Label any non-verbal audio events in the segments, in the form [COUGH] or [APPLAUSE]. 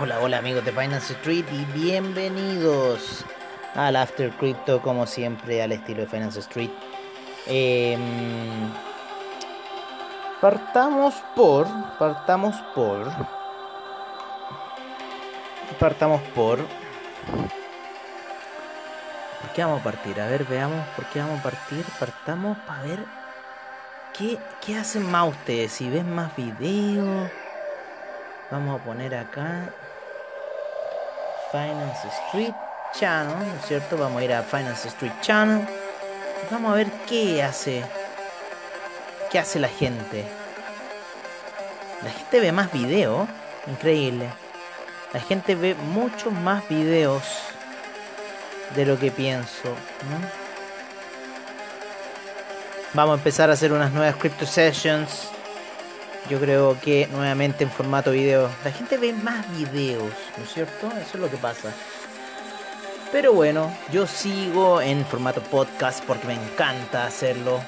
Hola, hola amigos de Finance Street y bienvenidos al After Crypto como siempre al estilo de Finance Street. Em, partamos por, partamos por, partamos por... ¿Por qué vamos a partir? A ver, veamos por qué vamos a partir. Partamos para ver qué, qué hacen más ustedes. Si ven más videos. Vamos a poner acá Finance Street Channel, ¿no es cierto? Vamos a ir a Finance Street Channel. Vamos a ver qué hace. ¿Qué hace la gente? La gente ve más videos. Increíble. La gente ve muchos más videos de lo que pienso. Vamos a empezar a hacer unas nuevas crypto sessions. Yo creo que nuevamente en formato video. La gente ve más videos, ¿no es cierto? Eso es lo que pasa. Pero bueno, yo sigo en formato podcast porque me encanta hacerlo.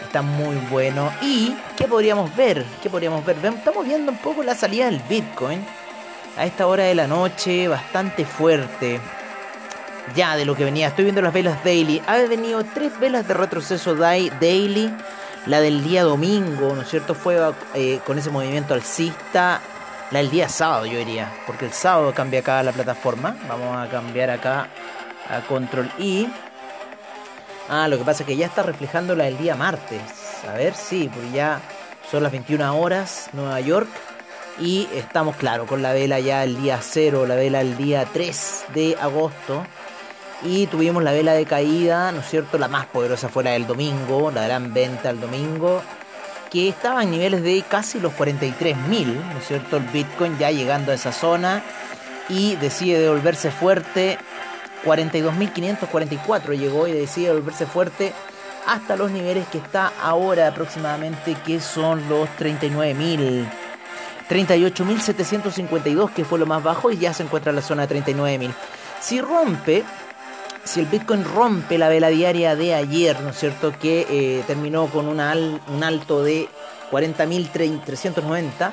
Está muy bueno. ¿Y qué podríamos ver? ¿Qué podríamos ver? Estamos viendo un poco la salida del Bitcoin. A esta hora de la noche, bastante fuerte. Ya de lo que venía. Estoy viendo las velas daily. Ha venido tres velas de retroceso daily la del día domingo, ¿no es cierto? Fue eh, con ese movimiento alcista. La del día sábado, yo diría. Porque el sábado cambia acá la plataforma. Vamos a cambiar acá a Control I. Ah, lo que pasa es que ya está reflejando la del día martes. A ver, sí, porque ya son las 21 horas, Nueva York. Y estamos, claro, con la vela ya el día 0, la vela el día 3 de agosto. Y tuvimos la vela de caída, ¿no es cierto? La más poderosa fue la del domingo, la gran venta el domingo, que estaba en niveles de casi los 43.000, ¿no es cierto? El Bitcoin ya llegando a esa zona y decide devolverse fuerte. 42.544 llegó y decide devolverse fuerte hasta los niveles que está ahora aproximadamente, que son los 39.000. 38.752 que fue lo más bajo y ya se encuentra en la zona de 39.000. Si rompe si el Bitcoin rompe la vela diaria de ayer, ¿no es cierto? Que eh, terminó con un alto de 40.390,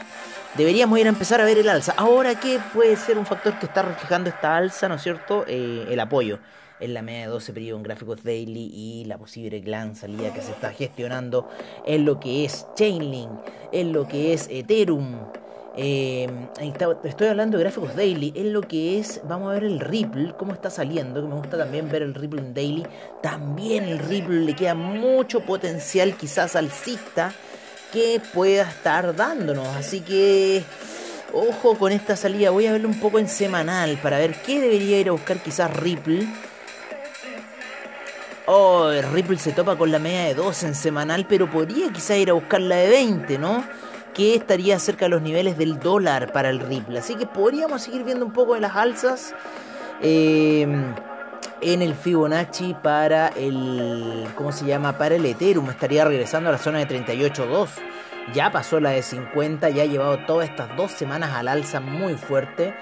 deberíamos ir a empezar a ver el alza. Ahora, ¿qué puede ser un factor que está reflejando esta alza, ¿no es cierto? Eh, el apoyo en la media de 12 periodos en gráficos daily y la posible gran salida que se está gestionando en lo que es Chainlink, en lo que es Ethereum. Eh, estoy hablando de gráficos daily, en lo que es, vamos a ver el Ripple, cómo está saliendo, que me gusta también ver el Ripple en daily. También el Ripple le queda mucho potencial quizás alcista que pueda estar dándonos. Así que ojo con esta salida, voy a verlo un poco en semanal para ver qué debería ir a buscar quizás Ripple. Oh, el Ripple se topa con la media de 2 en semanal, pero podría quizás ir a buscar la de 20, ¿no? Que estaría cerca de los niveles del dólar para el Ripple. Así que podríamos seguir viendo un poco de las alzas em, en el Fibonacci para el, ¿cómo se llama? Para el Ethereum. Estaría regresando a la zona de 38.2. Ya pasó la de 50, ya ha llevado todas estas dos semanas al alza muy fuerte.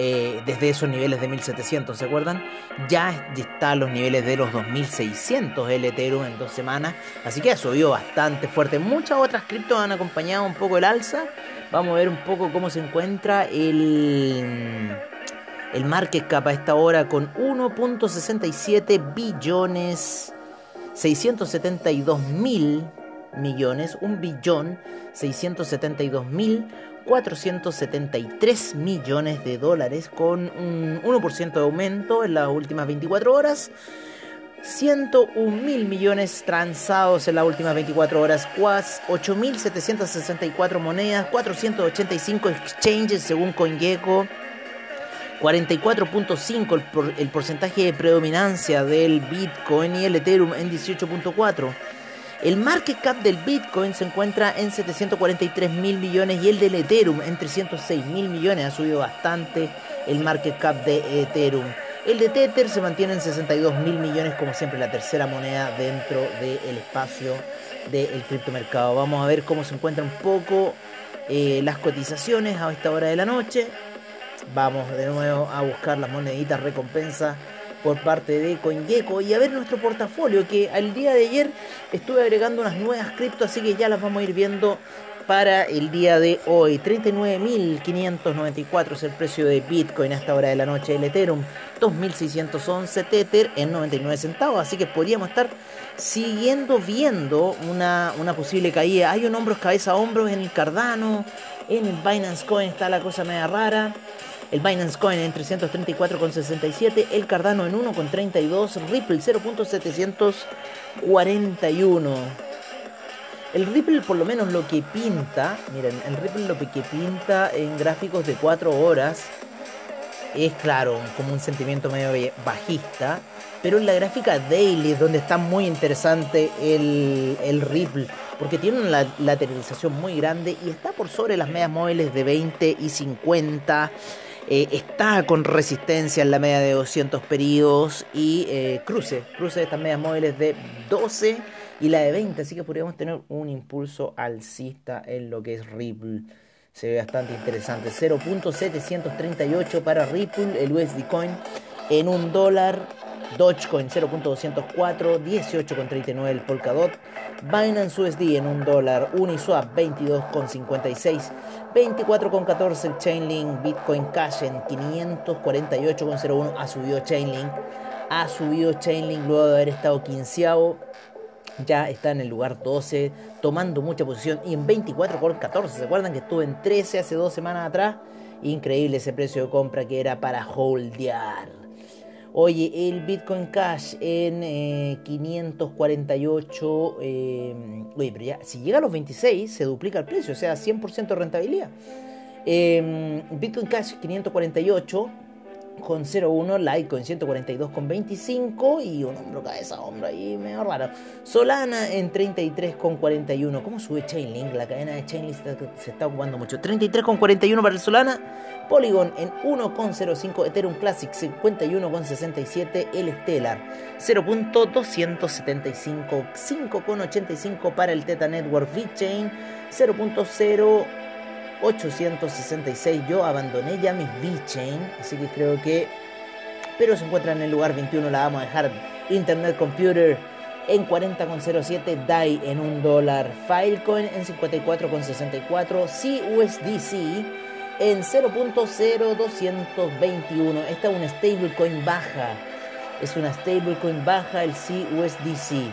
Eh, desde esos niveles de 1700, ¿se acuerdan? Ya está a los niveles de los 2600 el Ethereum en dos semanas, así que ha subido bastante fuerte. Muchas otras criptos han acompañado un poco el alza. Vamos a ver un poco cómo se encuentra el, el market cap a esta hora con 1.67 billones 672 mil millones, 1 billón 672 mil 473 millones de dólares con un 1% de aumento en las últimas 24 horas. 101 mil millones transados en las últimas 24 horas, 8.764 monedas, 485 exchanges según CoinGecko, 44.5 el, el porcentaje de predominancia del Bitcoin y el Ethereum en 18.4. El market cap del Bitcoin se encuentra en 743 mil millones y el del Ethereum en 306 mil millones. Ha subido bastante el market cap de Ethereum. El de Tether se mantiene en 62 mil millones, como siempre, la tercera moneda dentro del espacio del criptomercado. Vamos a ver cómo se encuentran un poco eh, las cotizaciones a esta hora de la noche. Vamos de nuevo a buscar las moneditas recompensa por parte de CoinGecko y a ver nuestro portafolio que al día de ayer estuve agregando unas nuevas criptos, así que ya las vamos a ir viendo para el día de hoy. 39.594 es el precio de Bitcoin a esta hora de la noche. El Ethereum 2.611 Tether en 99 centavos. Así que podríamos estar siguiendo viendo una, una posible caída. Hay un hombros cabeza a hombros en el Cardano. En el Binance Coin está la cosa media rara. El Binance Coin en 334,67. El Cardano en 1,32. Ripple 0.741. El Ripple por lo menos lo que pinta, miren, el Ripple lo que pinta en gráficos de 4 horas es claro, como un sentimiento medio bajista, pero en la gráfica daily es donde está muy interesante el, el Ripple, porque tiene una lateralización muy grande y está por sobre las medias móviles de 20 y 50. Eh, está con resistencia en la media de 200 periodos y eh, cruce, cruce de estas medias móviles de 12 y la de 20, así que podríamos tener un impulso alcista en lo que es Ripple. Se ve bastante interesante. 0.738 para Ripple, el USD Coin en un dólar. Dogecoin 0.204, 18.39 el Polkadot, Binance USD en un dólar, Uniswap 22.56, 24.14 el Chainlink, Bitcoin Cash en 548.01 ha subido Chainlink, ha subido Chainlink luego de haber estado quinceavo ya está en el lugar 12, tomando mucha posición y en 24,14. ¿Se acuerdan que estuvo en 13 hace dos semanas atrás? Increíble ese precio de compra que era para holdear. Oye, el Bitcoin Cash en 548. Eh, eh, oye, pero ya, si llega a los 26, se duplica el precio, o sea, 100% de rentabilidad. Eh, Bitcoin Cash 548 con 0,1, Litecoin 142 con 25 y un hombro cabeza hombro ahí medio raro. Solana en 33 con 41. ¿Cómo sube Chainlink? La cadena de Chainlink se está ocupando mucho. 33 con 41 para el Solana. Polygon en 1,05. Ethereum Classic 51 con 67. El Stellar 0.275. 5,85 para el Teta Network VeChain 0.0 866. Yo abandoné ya mis V-Chain, así que creo que. Pero se encuentra en el lugar 21, la vamos a dejar. Internet Computer en 40,07, DAI en 1 dólar, Filecoin en 54,64, CUSDC en 0.0221. Esta es una stablecoin baja. Es una stablecoin baja el CUSDC.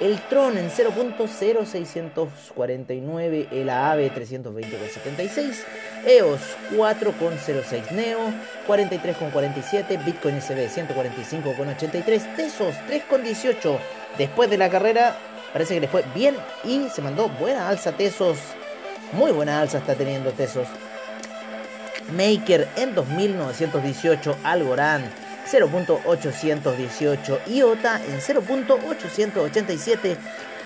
El Tron en 0.0649, el AAVE 320,76, EOS 4,06, Neo 43,47, Bitcoin SB 145,83, Tesos 3,18. Después de la carrera parece que le fue bien y se mandó buena alza Tesos. Muy buena alza está teniendo Tesos. Maker en 2918, Algorand 0.818, IOTA en 0.887,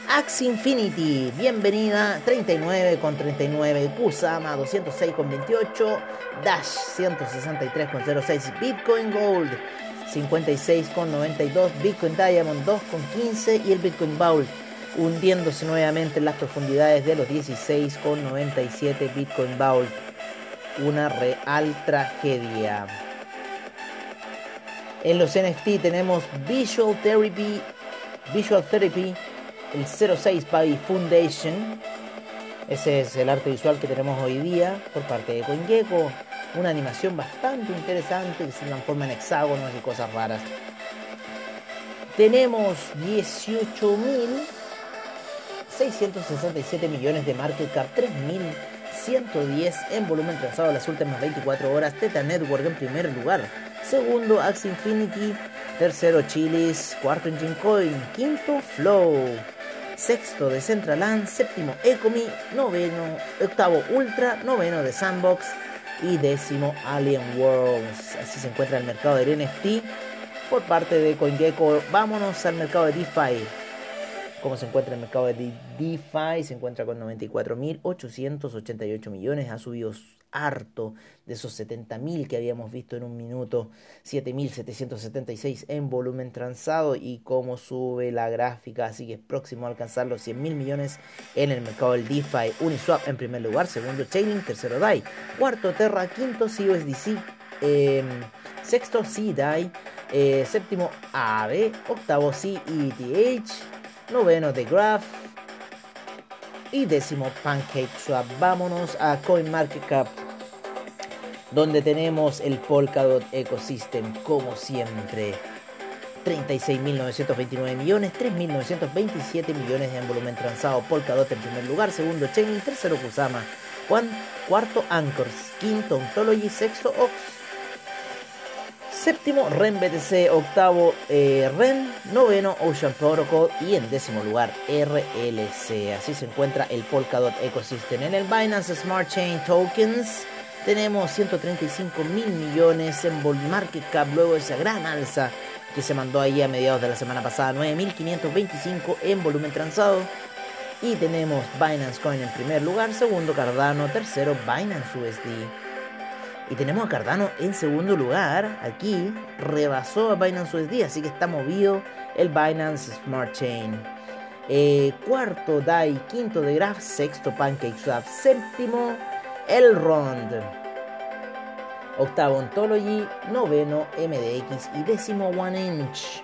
Axe Infinity, bienvenida 39 con 39, Kusama 206 con 28, Dash 163 con 06, Bitcoin Gold 56 con 92, Bitcoin Diamond 2 con 15 y el Bitcoin Bowl hundiéndose nuevamente en las profundidades de los 16 con 97 Bitcoin Bowl. Una real tragedia. En los NFT tenemos Visual Therapy, Visual Therapy, el 06 by Foundation. Ese es el arte visual que tenemos hoy día por parte de CoinGecko. Una animación bastante interesante que se transforma en hexágonos y cosas raras. Tenemos 18.667 millones de market cap, 3.110 en volumen transado las últimas 24 horas. Teta Network en primer lugar Segundo, Axie Infinity. Tercero, Chilis. Cuarto, Engine Coin. Quinto, Flow. Sexto, Decentraland. Séptimo, Ecomi. Noveno, octavo, Ultra. Noveno, de Sandbox. Y décimo, Alien Worlds. Así se encuentra el mercado del NFT por parte de CoinGecko. Vámonos al mercado de DeFi. ¿Cómo se encuentra el mercado de DeFi? Se encuentra con 94.888 millones. Ha subido harto de esos 70.000 que habíamos visto en un minuto, 7.776 en volumen transado y cómo sube la gráfica, así que es próximo a alcanzar los 100.000 millones en el mercado del DeFi. Uniswap en primer lugar, segundo Chainlink, tercero DAI, cuarto Terra, quinto CUSDC, em, sexto CDAI, eh, séptimo AAV, octavo CETH, noveno The Graph, y décimo Pancake Swap. Vámonos a CoinMarketCap, donde tenemos el Polkadot Ecosystem, como siempre. 36.929 millones, 3.927 millones en volumen transado. Polkadot en primer lugar, segundo Chainlink, tercero Kusama, cuarto Anchors, quinto Ontology, sexto Ox, séptimo REN BTC, octavo eh, REN, noveno Ocean Protocol y en décimo lugar RLC. Así se encuentra el Polkadot Ecosystem. En el Binance Smart Chain Tokens tenemos 135 mil millones en market cap luego de esa gran alza que se mandó ahí a mediados de la semana pasada, 9.525 en volumen transado. Y tenemos Binance Coin en primer lugar, segundo Cardano, tercero Binance USD. Y tenemos a Cardano en segundo lugar, aquí rebasó a Binance USD, así que está movido el Binance Smart Chain. Eh, cuarto DAI, quinto de Graph, sexto PancakeSwap, séptimo Elrond octavo Ontology, noveno MDX y décimo One Inch.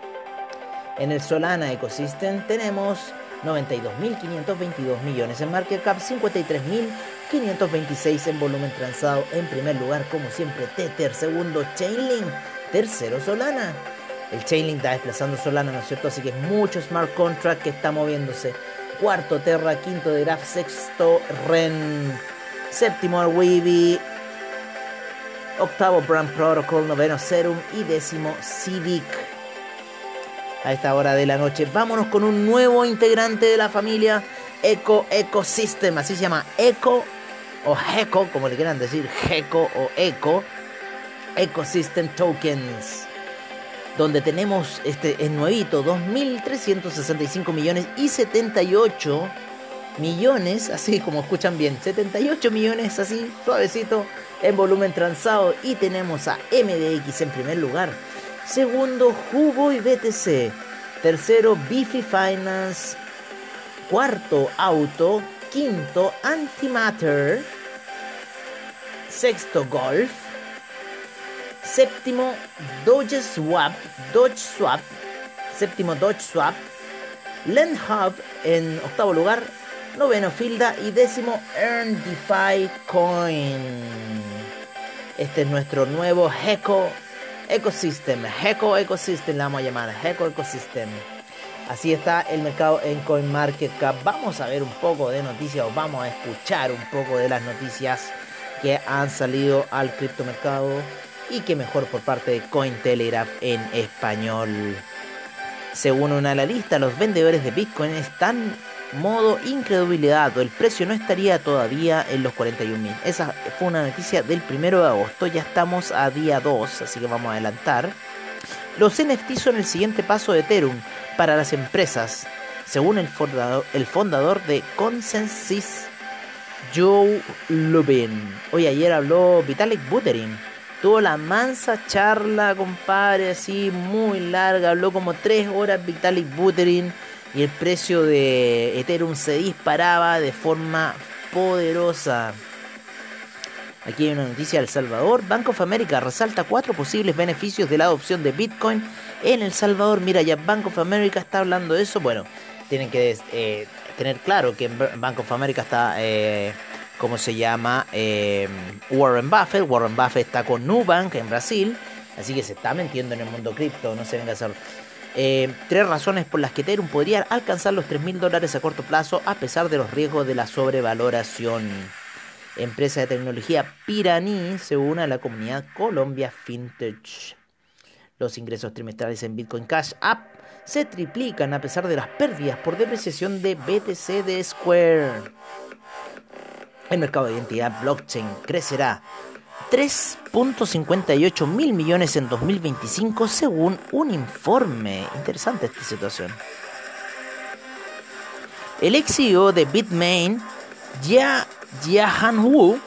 En el Solana Ecosystem tenemos 92.522 millones en market cap, 53.526 en volumen transado. En primer lugar, como siempre, Tether. Segundo, Chainlink. Tercero, Solana. El Chainlink está desplazando Solana, ¿no es cierto? Así que es mucho smart contract que está moviéndose. Cuarto, Terra. Quinto, de Graph. Sexto, Ren. Séptimo, Weavy octavo Brand Protocol, noveno Serum y décimo Civic. A esta hora de la noche, vámonos con un nuevo integrante de la familia Eco Ecosystem, así se llama Eco o Eco, como le quieran decir, Eco o Eco Ecosystem Tokens. Donde tenemos este es nuevito, 2.365 millones y 78 millones, así como escuchan bien, 78 millones así, suavecito, en volumen transado. Y tenemos a MDX en primer lugar. Segundo, Hugo y BTC. Tercero, Beefy Finance. Cuarto, Auto. Quinto, Antimatter. Sexto, Golf. Séptimo, Dodge Swap. Dodge Swap. Séptimo, Dodge Swap. Land Hub en octavo lugar noveno Filda y décimo Earn DeFi Coin. Este es nuestro nuevo Heco Ecosystem. Heco Ecosystem la vamos a llamar. Heco Ecosystem. Así está el mercado en CoinMarketCap. Vamos a ver un poco de noticias o vamos a escuchar un poco de las noticias que han salido al criptomercado y que mejor por parte de Cointelegraph en español. Según una analista, los vendedores de Bitcoin están modo incredulidad, el precio no estaría todavía en los 41.000. Esa fue una noticia del 1 de agosto, ya estamos a día 2, así que vamos a adelantar. Los NFT son el siguiente paso de Ethereum para las empresas, según el fundador, el fundador de Consensus, Joe Lubin. Hoy ayer habló Vitalik Buterin. Tuvo la mansa charla, compadre, así muy larga. Habló como 3 horas Vitalik Buterin y el precio de Ethereum se disparaba de forma poderosa. Aquí hay una noticia de El Salvador. Bank of America resalta cuatro posibles beneficios de la adopción de Bitcoin en El Salvador. Mira, ya Bank of America está hablando de eso. Bueno, tienen que eh, tener claro que Bank of America está, eh, ¿cómo se llama? Eh, Warren Buffett. Warren Buffett está con Nubank en Brasil. Así que se está metiendo en el mundo cripto. No se venga a hacer eh, tres razones por las que Ethereum podría alcanzar los 3.000 dólares a corto plazo a pesar de los riesgos de la sobrevaloración. Empresa de tecnología Pirani se une a la comunidad Colombia Fintech. Los ingresos trimestrales en Bitcoin Cash App se triplican a pesar de las pérdidas por depreciación de BTC de Square. El mercado de identidad blockchain crecerá 3.58 mil millones en 2025 según un informe. Interesante esta situación. El ex CEO de Bitmain, Ya Jiahan Wu,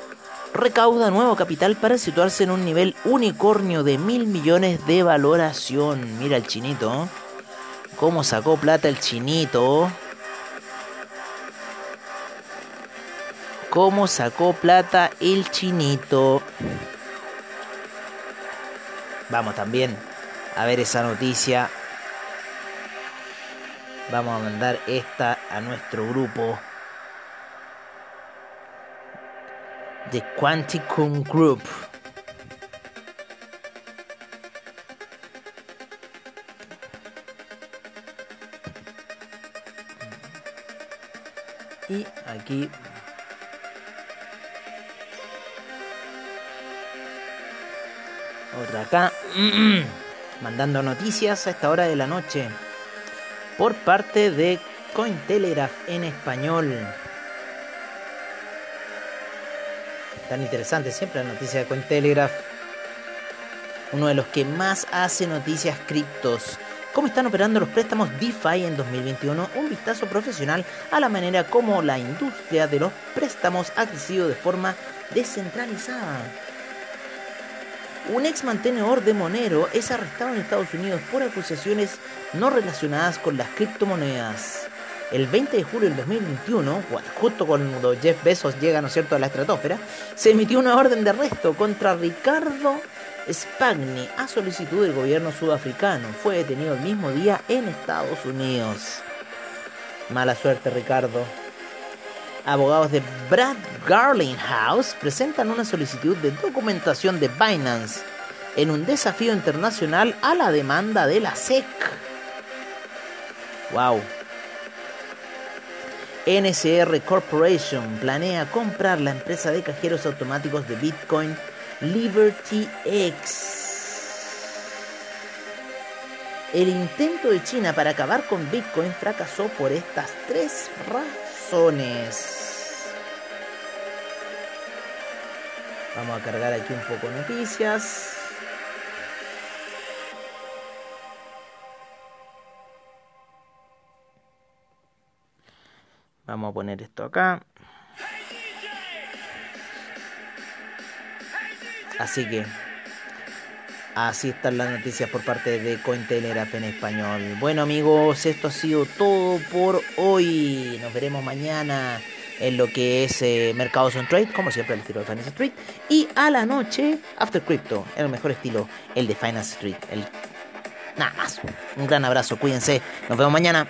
recauda nuevo capital para situarse en un nivel unicornio de mil millones de valoración. Mira el chinito. ¿Cómo sacó plata el chinito? Cómo sacó plata el chinito. Vamos también a ver esa noticia. Vamos a mandar esta a nuestro grupo de Quanticum Group. Y aquí otra acá [CLEARS THROAT] mandando noticias a esta hora de la noche por parte de Cointelegraph en español. Tan interesante siempre la noticia de Cointelegraph. Uno de los que más hace noticias criptos. ¿Cómo están operando los préstamos DeFi en 2021? Un vistazo profesional a la manera como la industria de los préstamos ha crecido de forma descentralizada. Un ex mantenedor de Monero es arrestado en Estados Unidos por acusaciones no relacionadas con las criptomonedas. El 20 de julio del 2021, justo cuando Jeff Bezos llega ¿no cierto? a la estratosfera, se emitió una orden de arresto contra Ricardo Spagni a solicitud del gobierno sudafricano. Fue detenido el mismo día en Estados Unidos. Mala suerte, Ricardo abogados de Brad Garling House presentan una solicitud de documentación de Binance en un desafío internacional a la demanda de la SEC. Wow. NCR Corporation planea comprar la empresa de cajeros automáticos de Bitcoin Liberty X. El intento de China para acabar con Bitcoin fracasó por estas tres razones. Vamos a cargar aquí un poco noticias. Vamos a poner esto acá. Así que así están las noticias por parte de Cointelegraph en español. Bueno amigos, esto ha sido todo por hoy. Nos veremos mañana en lo que es eh, Mercados on Trade, como siempre el estilo de Finance Street. Y a la noche, After Crypto, en el mejor estilo, el de Finance Street. El... Nada más. Un gran abrazo, cuídense. Nos vemos mañana.